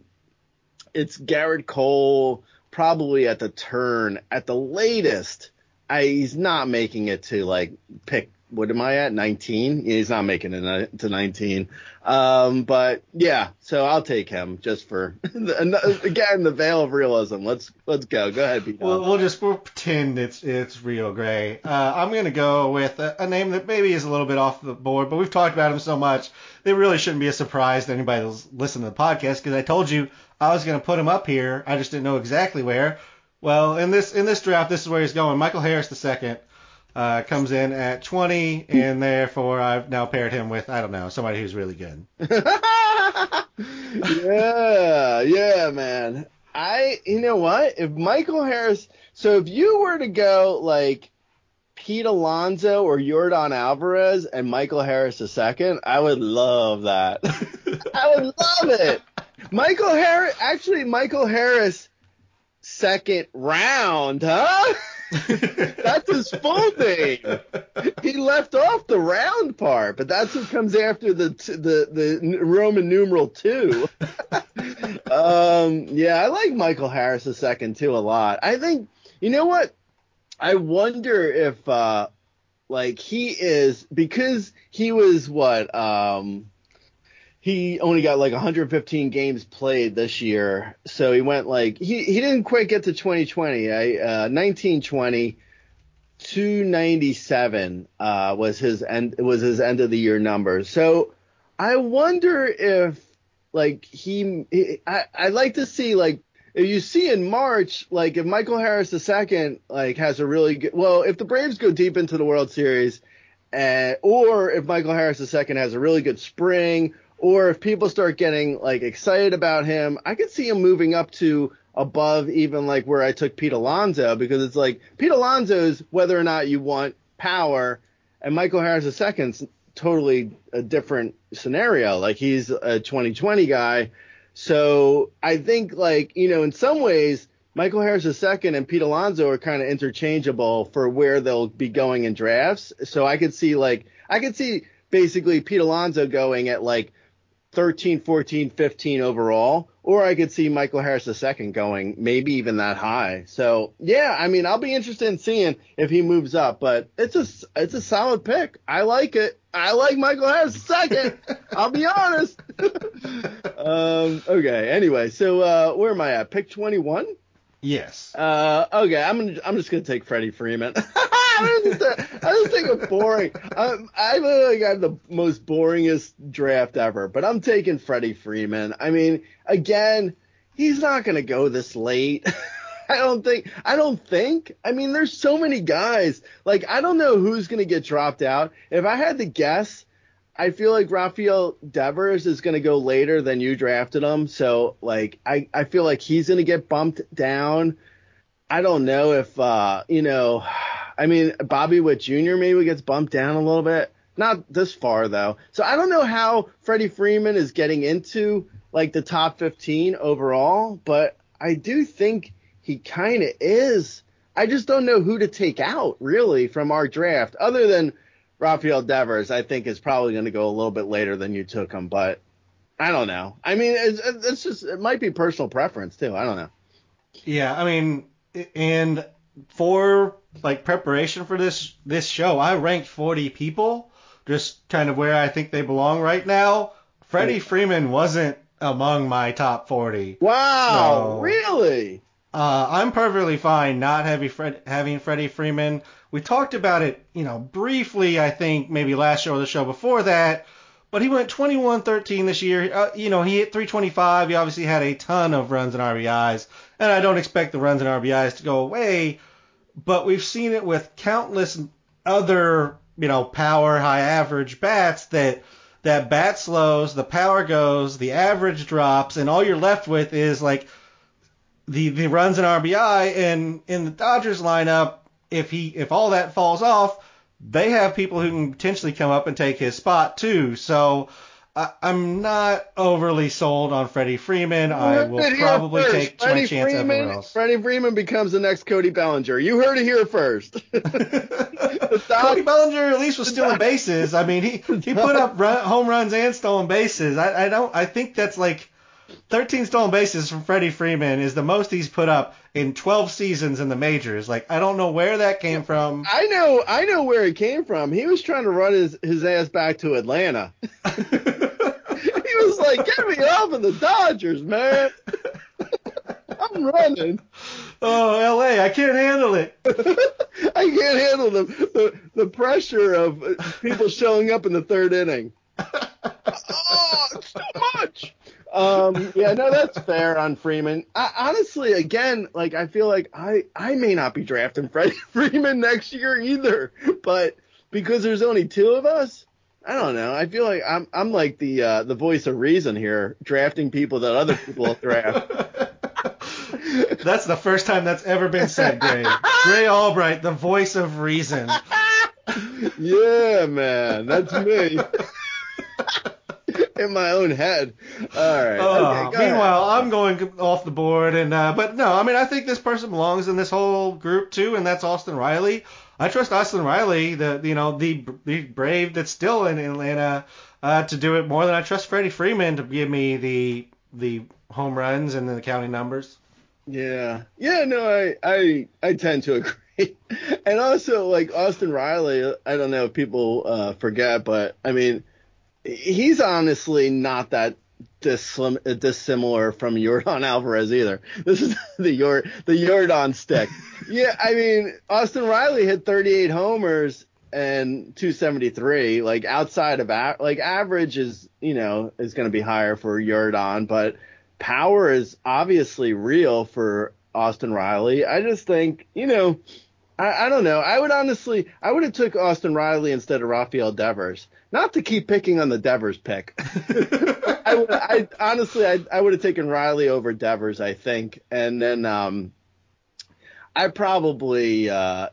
it's Gerrit Cole probably at the turn at the latest. I, he's not making it to like pick. What am I at? 19? He's not making it to 19. Um, but yeah, so I'll take him just for again the veil of realism. Let's let's go. Go ahead, Pete. We'll, we'll just we'll pretend it's it's Rio Gray. Uh, I'm gonna go with a, a name that maybe is a little bit off the board, but we've talked about him so much, it really shouldn't be a surprise to anybody that's listening to the podcast because I told you I was gonna put him up here. I just didn't know exactly where. Well, in this in this draft, this is where he's going. Michael Harris the second. uh, comes in at 20, and therefore I've now paired him with I don't know somebody who's really good. yeah, yeah, man. I, you know what? If Michael Harris, so if you were to go like Pete Alonso or Yordan Alvarez and Michael Harris a second, I would love that. I would love it. Michael Harris, actually, Michael Harris second round, huh? that's his full name. He left off the round part, but that's what comes after the the the Roman numeral two. um, yeah, I like Michael Harris a second too a lot. I think you know what? I wonder if uh like he is because he was what um he only got like 115 games played this year, so he went like he he didn't quite get to 2020. I uh, 1920, 297 uh, was his end was his end of the year number. So I wonder if like he, he I I like to see like if you see in March like if Michael Harris II like has a really good well if the Braves go deep into the World Series. Uh, or if Michael Harris II has a really good spring, or if people start getting like excited about him, I could see him moving up to above even like where I took Pete Alonso because it's like Pete Alonso's whether or not you want power, and Michael Harris II's totally a different scenario. Like he's a 2020 guy, so I think like you know in some ways Michael Harris II and Pete Alonso are kind of interchangeable for where they'll be going in drafts. So I could see like I could see basically Pete Alonso going at like 13, 14, 15 overall, or I could see Michael Harris II going maybe even that high. So yeah, I mean, I'll be interested in seeing if he moves up, but it's a it's a solid pick. I like it. I like Michael Harris II. I'll be honest. um, okay. Anyway, so uh, where am I at? Pick 21. Yes. Uh, okay, I'm gonna, I'm just gonna take Freddie Freeman. I just, I just think it's boring. Um, I like I the most boringest draft ever, but I'm taking Freddie Freeman. I mean, again, he's not gonna go this late. I don't think. I don't think. I mean, there's so many guys. Like, I don't know who's gonna get dropped out. If I had to guess, I feel like Rafael Devers is going to go later than you drafted him. So, like, I, I feel like he's going to get bumped down. I don't know if, uh, you know, I mean, Bobby Witt Jr. maybe gets bumped down a little bit. Not this far, though. So I don't know how Freddie Freeman is getting into, like, the top 15 overall, but I do think he kind of is. I just don't know who to take out, really, from our draft, other than Rafael Devers, I think is probably going to go a little bit later than you took him, but I don't know. I mean, it's, it's just it might be personal preference too. I don't know. Yeah, I mean, and for like preparation for this this show, I ranked 40 people, just kind of where I think they belong right now. Freddie Freeman wasn't among my top 40. Wow, So- really? Uh, I'm perfectly fine not having Fred, having Freddie Freeman. We talked about it, you know, briefly. I think maybe last show or the show before that. But he went 21-13 this year. Uh, you know, he hit 325. He obviously had a ton of runs and RBIs, and I don't expect the runs and RBIs to go away. But we've seen it with countless other, you know, power, high average bats that that bat slows, the power goes, the average drops, and all you're left with is like the the runs and RBI. And in the Dodgers lineup, if he if all that falls off, they have people who can potentially come up and take his spot too. So I, I'm not overly sold on Freddie Freeman. I will probably first. take Freddie my chance Freeman, everywhere else. Freddie Freeman becomes the next Cody Bellinger. You heard it here first. Cody Bellinger at least was stealing bases. I mean, he he put up run, home runs and stolen bases. I, I don't. I think that's like 13 stolen bases from Freddie Freeman is the most he's put up in 12 seasons in the majors. Like I don't know where that came from. I know, I know where it came from. He was trying to run his, his ass back to Atlanta. he was like, "Get me off of the Dodgers, man. I'm running. oh, L.A. I can't handle it. I can't handle the, the the pressure of people showing up in the third inning. oh, it's too much. Um, yeah, no, that's fair on Freeman. I, honestly, again, like I feel like I I may not be drafting Freddie Freeman next year either, but because there's only two of us, I don't know. I feel like I'm I'm like the uh, the voice of reason here, drafting people that other people draft. That's the first time that's ever been said, Grey. Grey Albright, the voice of reason. yeah, man, that's me. In my own head. All right. Uh, okay, meanwhile, ahead. I'm going off the board, and uh, but no, I mean I think this person belongs in this whole group too, and that's Austin Riley. I trust Austin Riley, the you know the the Brave that's still in Atlanta, uh, to do it more than I trust Freddie Freeman to give me the the home runs and the counting numbers. Yeah. Yeah, no, I I I tend to agree. And also like Austin Riley, I don't know if people uh forget, but I mean he's honestly not that dislim- dissimilar from Yordan Alvarez either. This is the Jor- the Yordan stick. yeah, I mean Austin Riley hit 38 homers and 273 like outside of a- like average is, you know, is going to be higher for Yordan, but power is obviously real for Austin Riley. I just think, you know, I, I don't know. I would honestly, I would have took Austin Riley instead of Rafael Devers. Not to keep picking on the Devers pick. I, would, I honestly, I, I would have taken Riley over Devers, I think, and then um, I probably, uh,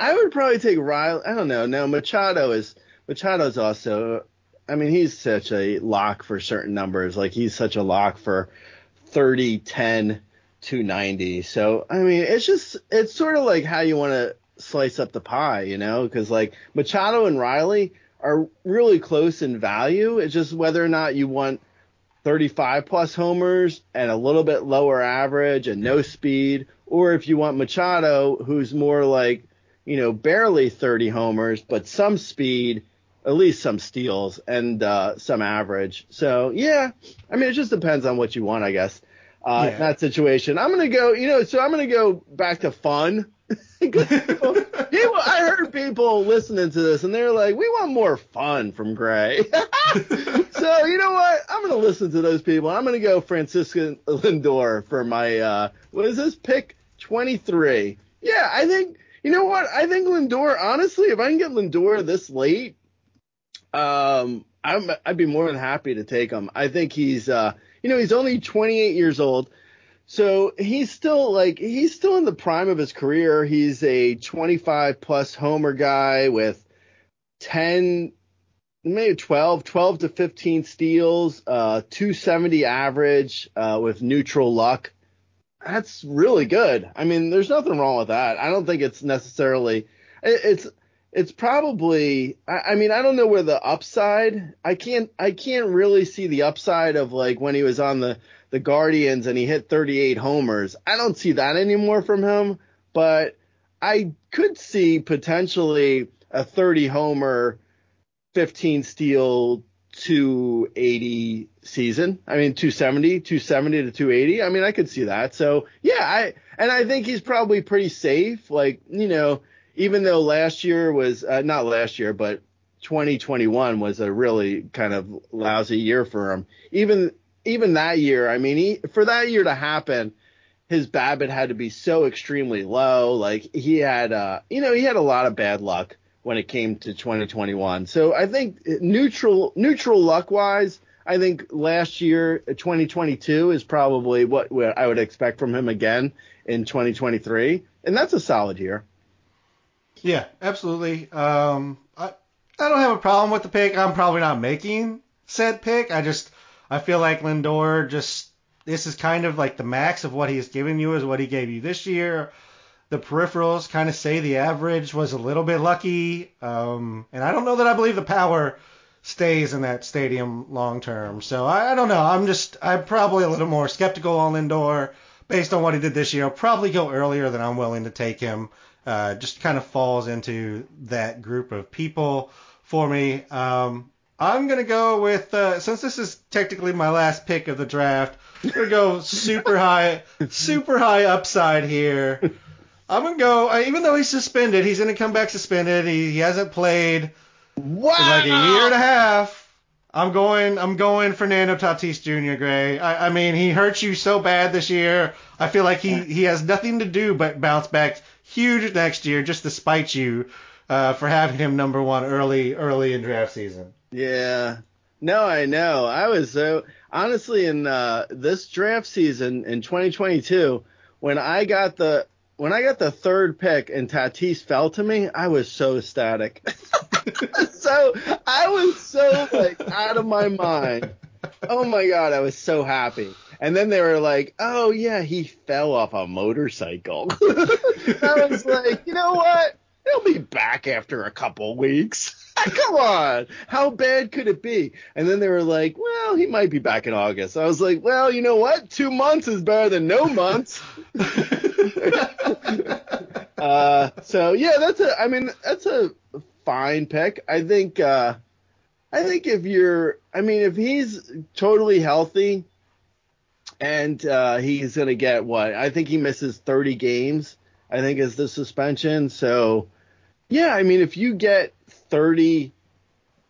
I would probably take Riley. I don't know. No, Machado is Machado's also. I mean, he's such a lock for certain numbers. Like he's such a lock for 30, 10, 290. So I mean, it's just it's sort of like how you want to slice up the pie, you know? Because like Machado and Riley are really close in value. It's just whether or not you want 35 plus homers and a little bit lower average and no speed, or if you want Machado, who's more like, you know, barely 30 homers, but some speed, at least some steals and uh, some average. So yeah, I mean, it just depends on what you want, I guess. Uh, Yeah. in that situation, I'm gonna go. You know, so I'm gonna go back to fun. people- people- I heard people listening to this and they're like, "We want more fun from Grey." so you know what? I'm gonna listen to those people. I'm gonna go Francisco Lindor for my uh, what is this pick 23? Yeah, I think you know what? I think Lindor. Honestly, if I can get Lindor this late, um, I'm, I'd be more than happy to take him. I think he's, uh, you know, he's only 28 years old. So he's still like, he's still in the prime of his career. He's a 25 plus homer guy with 10, maybe 12, 12 to 15 steals, uh, 270 average, uh, with neutral luck. That's really good. I mean, there's nothing wrong with that. I don't think it's necessarily, it- it's, it's probably I, I mean I don't know where the upside I can't I can't really see the upside of like when he was on the the Guardians and he hit 38 homers. I don't see that anymore from him, but I could see potentially a 30 homer, 15 steal, 280 season. I mean 270, 270 to 280. I mean I could see that. So yeah, I and I think he's probably pretty safe. Like you know even though last year was uh, not last year, but 2021 was a really kind of lousy year for him. Even even that year, I mean, he, for that year to happen, his BABIP had to be so extremely low. Like he had, uh, you know, he had a lot of bad luck when it came to 2021. So I think neutral neutral luck wise, I think last year 2022 is probably what, what I would expect from him again in 2023, and that's a solid year. Yeah, absolutely. Um, I I don't have a problem with the pick. I'm probably not making said pick. I just I feel like Lindor just this is kind of like the max of what he's given you is what he gave you this year. The peripherals kind of say the average was a little bit lucky, um, and I don't know that I believe the power stays in that stadium long term. So I, I don't know. I'm just I'm probably a little more skeptical on Lindor based on what he did this year. I'll probably go earlier than I'm willing to take him uh, just kind of falls into that group of people for me. Um, I'm gonna go with uh, since this is technically my last pick of the draft. I'm gonna go super high, super high upside here. I'm gonna go. Uh, even though he's suspended, he's gonna come back suspended. He, he hasn't played Wow. in like a year and a half. I'm going. I'm going Fernando Tatis Jr. Grey. I, I mean, he hurt you so bad this year. I feel like he he has nothing to do but bounce back huge next year just to spite you uh, for having him number one early early in draft season. Yeah. No, I know. I was so honestly in uh, this draft season in 2022 when I got the when I got the third pick and Tatis fell to me, I was so ecstatic. so I was so like out of my mind. Oh my god, I was so happy. And then they were like, "Oh yeah, he fell off a motorcycle." I was like, "You know what? He'll be back after a couple weeks." Come on, how bad could it be? And then they were like, "Well, he might be back in August." I was like, "Well, you know what? Two months is better than no months." uh, so yeah, that's a. I mean, that's a fine pick. I think. Uh, I think if you're, I mean, if he's totally healthy, and uh, he's gonna get what? I think he misses 30 games. I think is the suspension. So yeah, I mean, if you get 30,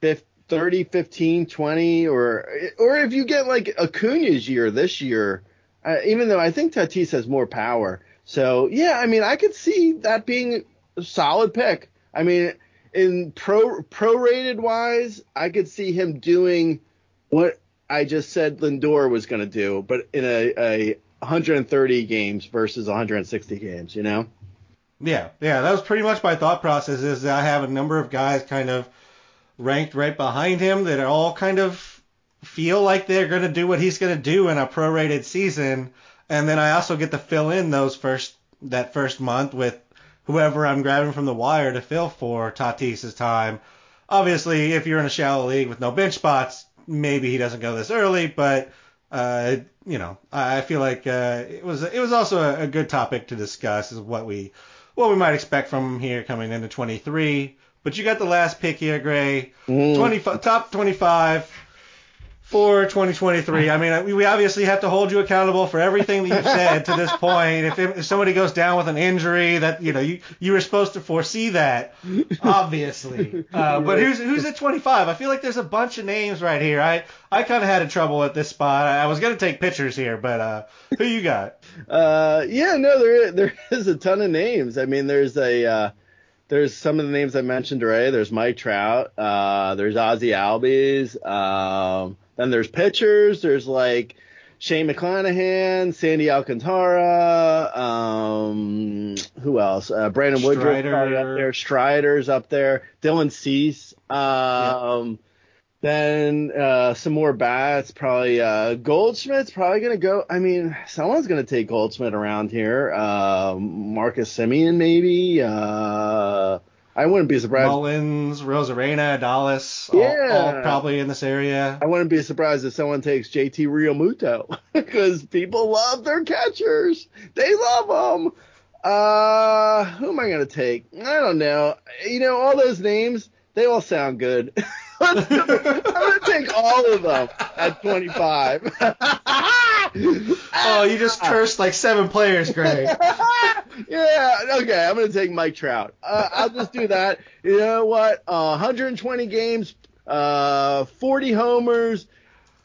50, 30, 15, 20, or or if you get like Acuna's year this year, uh, even though I think Tatis has more power. So yeah, I mean, I could see that being a solid pick. I mean, in pro prorated wise, I could see him doing what I just said Lindor was going to do, but in a, a 130 games versus 160 games. You know? Yeah, yeah, that was pretty much my thought process. Is I have a number of guys kind of ranked right behind him that all kind of feel like they're going to do what he's going to do in a prorated season, and then I also get to fill in those first that first month with whoever I'm grabbing from the wire to fill for Tatis's time. Obviously, if you're in a shallow league with no bench spots, maybe he doesn't go this early, but uh, you know, I feel like uh, it was it was also a, a good topic to discuss is what we what we might expect from him here coming into 23. But you got the last pick here, Grey. Mm. 20, top 25 for 2023. I mean, we, obviously have to hold you accountable for everything that you've said to this point. If, if somebody goes down with an injury, that you know you you were supposed to foresee that, obviously. Uh, but who's who's at 25? I feel like there's a bunch of names right here. I I kind of had a trouble at this spot. I, I was gonna take pictures here, but uh, who you got? Uh, yeah, no, there there is a ton of names. I mean, there's a uh, there's some of the names I mentioned already. There's Mike Trout. Uh, there's Ozzie Albies. Um, then there's pitchers. There's like Shane McClanahan, Sandy Alcantara. Um, who else? Uh, Brandon Woodruff Strider. probably up there. Strider's up there. Dylan Cease. Um, Then uh, some more bats. Probably uh, Goldschmidt's probably gonna go. I mean, someone's gonna take Goldschmidt around here. Um, Marcus Semien maybe. I wouldn't be surprised. Mullins, Rosarena, Dallas, all, Yeah. all probably in this area. I wouldn't be surprised if someone takes JT Realmuto because people love their catchers. They love them. Uh, who am I gonna take? I don't know. You know, all those names, they all sound good. I'm gonna take all of them at 25. Oh, you just cursed like seven players, Grey. yeah, okay, I'm gonna take Mike Trout. Uh, I'll just do that. You know what? Uh, 120 games, uh, 40 homers,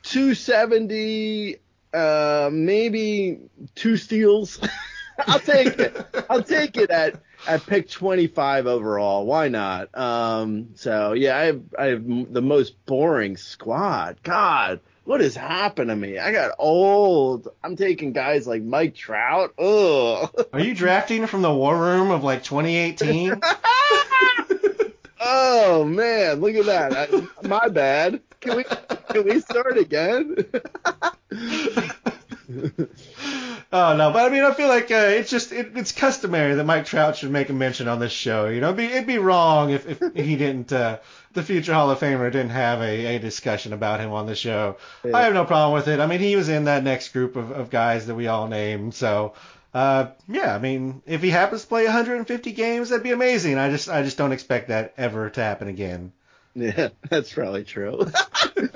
270, uh, maybe two steals. I'll take it. I'll take it at at pick 25 overall. Why not? Um, so yeah, I have I have the most boring squad. God, what has happened to me? I got old. I'm taking guys like Mike Trout. Ugh. Are you drafting from the war room of like 2018? Oh man, look at that. I, my bad. Can we can we start again? Oh no, but I mean, I feel like uh, it's just it, it's customary that Mike Trout should make a mention on this show. You know, it'd be, it'd be wrong if, if he didn't. Uh, the future Hall of Famer didn't have a, a discussion about him on the show. I have no problem with it. I mean, he was in that next group of, of guys that we all named. So, uh, yeah, I mean, if he happens to play 150 games, that'd be amazing. I just I just don't expect that ever to happen again. yeah, that's probably true.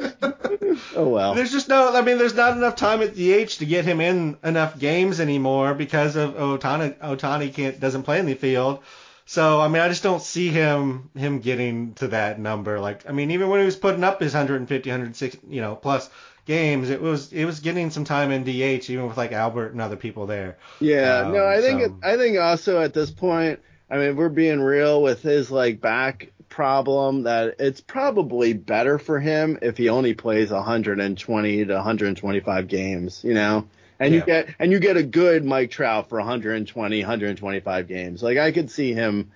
oh well. There's just no, I mean, there's not enough time at the DH to get him in enough games anymore because of Ohtani. Ohtani can't doesn't play in the field. So I mean, I just don't see him him getting to that number. Like I mean, even when he was putting up his 150, 160, you know, plus games, it was it was getting some time in DH, even with like Albert and other people there. Yeah, Um, no, I think so- I think also at this point, I mean, we're being real with his like back problem that it's probably better for him if he only plays 120 to 125 games, you know. And Yeah. you get and you get a good Mike Trout for 120, 125 games. Like I could see him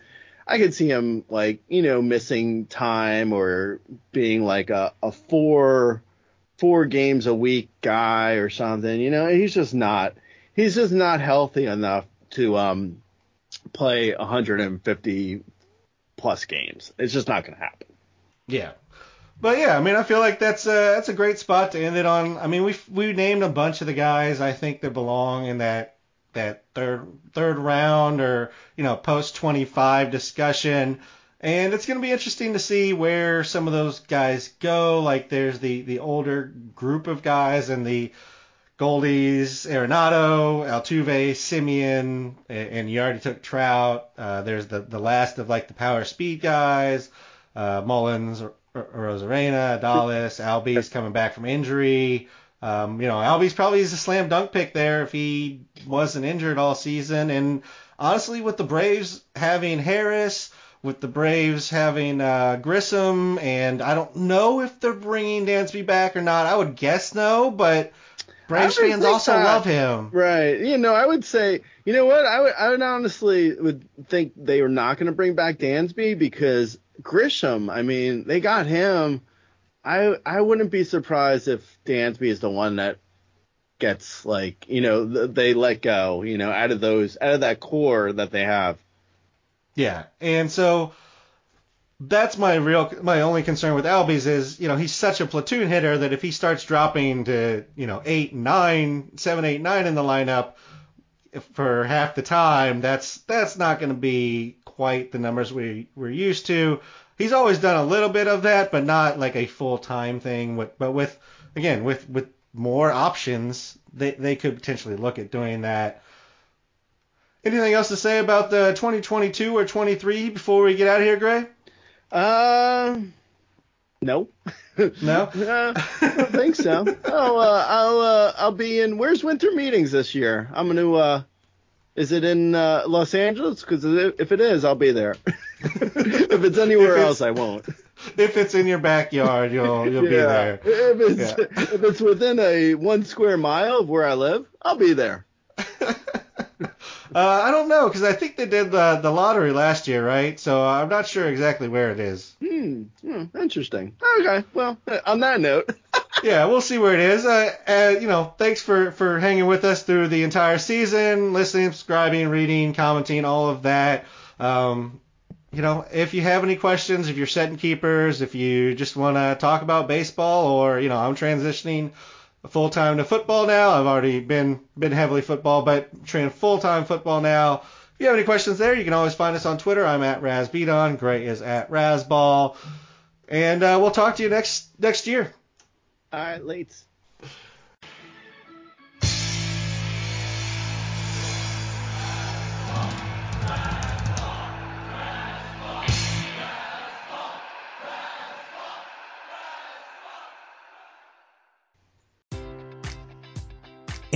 I could see him like, you know, missing time or being like a, a four four games a week guy or something. You know, he's just not he's just not healthy enough to um play 150 plus games. It's just not going to happen. Yeah. But yeah, I mean, I feel like that's a that's a great spot to end it on. I mean, we we named a bunch of the guys I think that belong in that that third third round or you know post 25 discussion, and it's going to be interesting to see where some of those guys go. Like there's the the older group of guys and the Goldies, Arenado, Altuve, Semien, and, you already took Trout. Uh, there's the the last of like the power speed guys uh, Mullins, R- R- Rosarena, Dallas, Albies coming back from injury. Um, you know, Albies probably is a slam dunk pick there if he wasn't injured all season. And honestly, with the Braves having Harris, with the Braves having uh, Grissom, and I don't know if they're bringing Dansby back or not. I would guess no, but Braves fans also love him. Right. You know, I would say, you know what? I would, I would honestly would think they were not going to bring back Dansby because Grissom, I mean, they got him. I, I wouldn't be surprised if Dansby is the one that gets like, you know, th- they let go, you know, out of those, out of that core that they have. Yeah, and so that's my real my only concern with Albies is you know he's such a platoon hitter that if he starts dropping to you know eight nine seven eight nine in the lineup for half the time that's that's not going to be quite the numbers we we're used to. He's always done a little bit of that, but not like a full time thing. With but with again with with more options, they they could potentially look at doing that. Anything else to say about the 2022 or 23 before we get out of here, Grey? Uh, no. No? Uh, I don't think so. Oh, uh, I'll uh, I'll be in. Where's winter meetings this year? I'm gonna. Uh, is it in uh, Los Angeles? Because if it is, I'll be there. if it's anywhere If it's- else, I won't. If it's in your backyard, you'll you'll be there. If it's Yeah. if it's within a one square mile of where I live, I'll be there. Uh, I don't know because I think they did the the lottery last year, right? So I'm not sure exactly where it is. Hmm. hmm, interesting. Okay. Well, on that note. yeah, we'll see where it is. Uh, uh, you know, thanks for for hanging with us through the entire season, listening, subscribing, reading, commenting, all of that. Um, you know, if you have any questions, if you're setting keepers, if you just want to talk about baseball, or you know, I'm transitioning full time to football now. I've already been been heavily football, but training full time football now. If you have any questions there, you can always find us on Twitter. I'm at RazBeaton. Grey is at Razzball. And uh, we'll talk to you next next year. All right, Lates.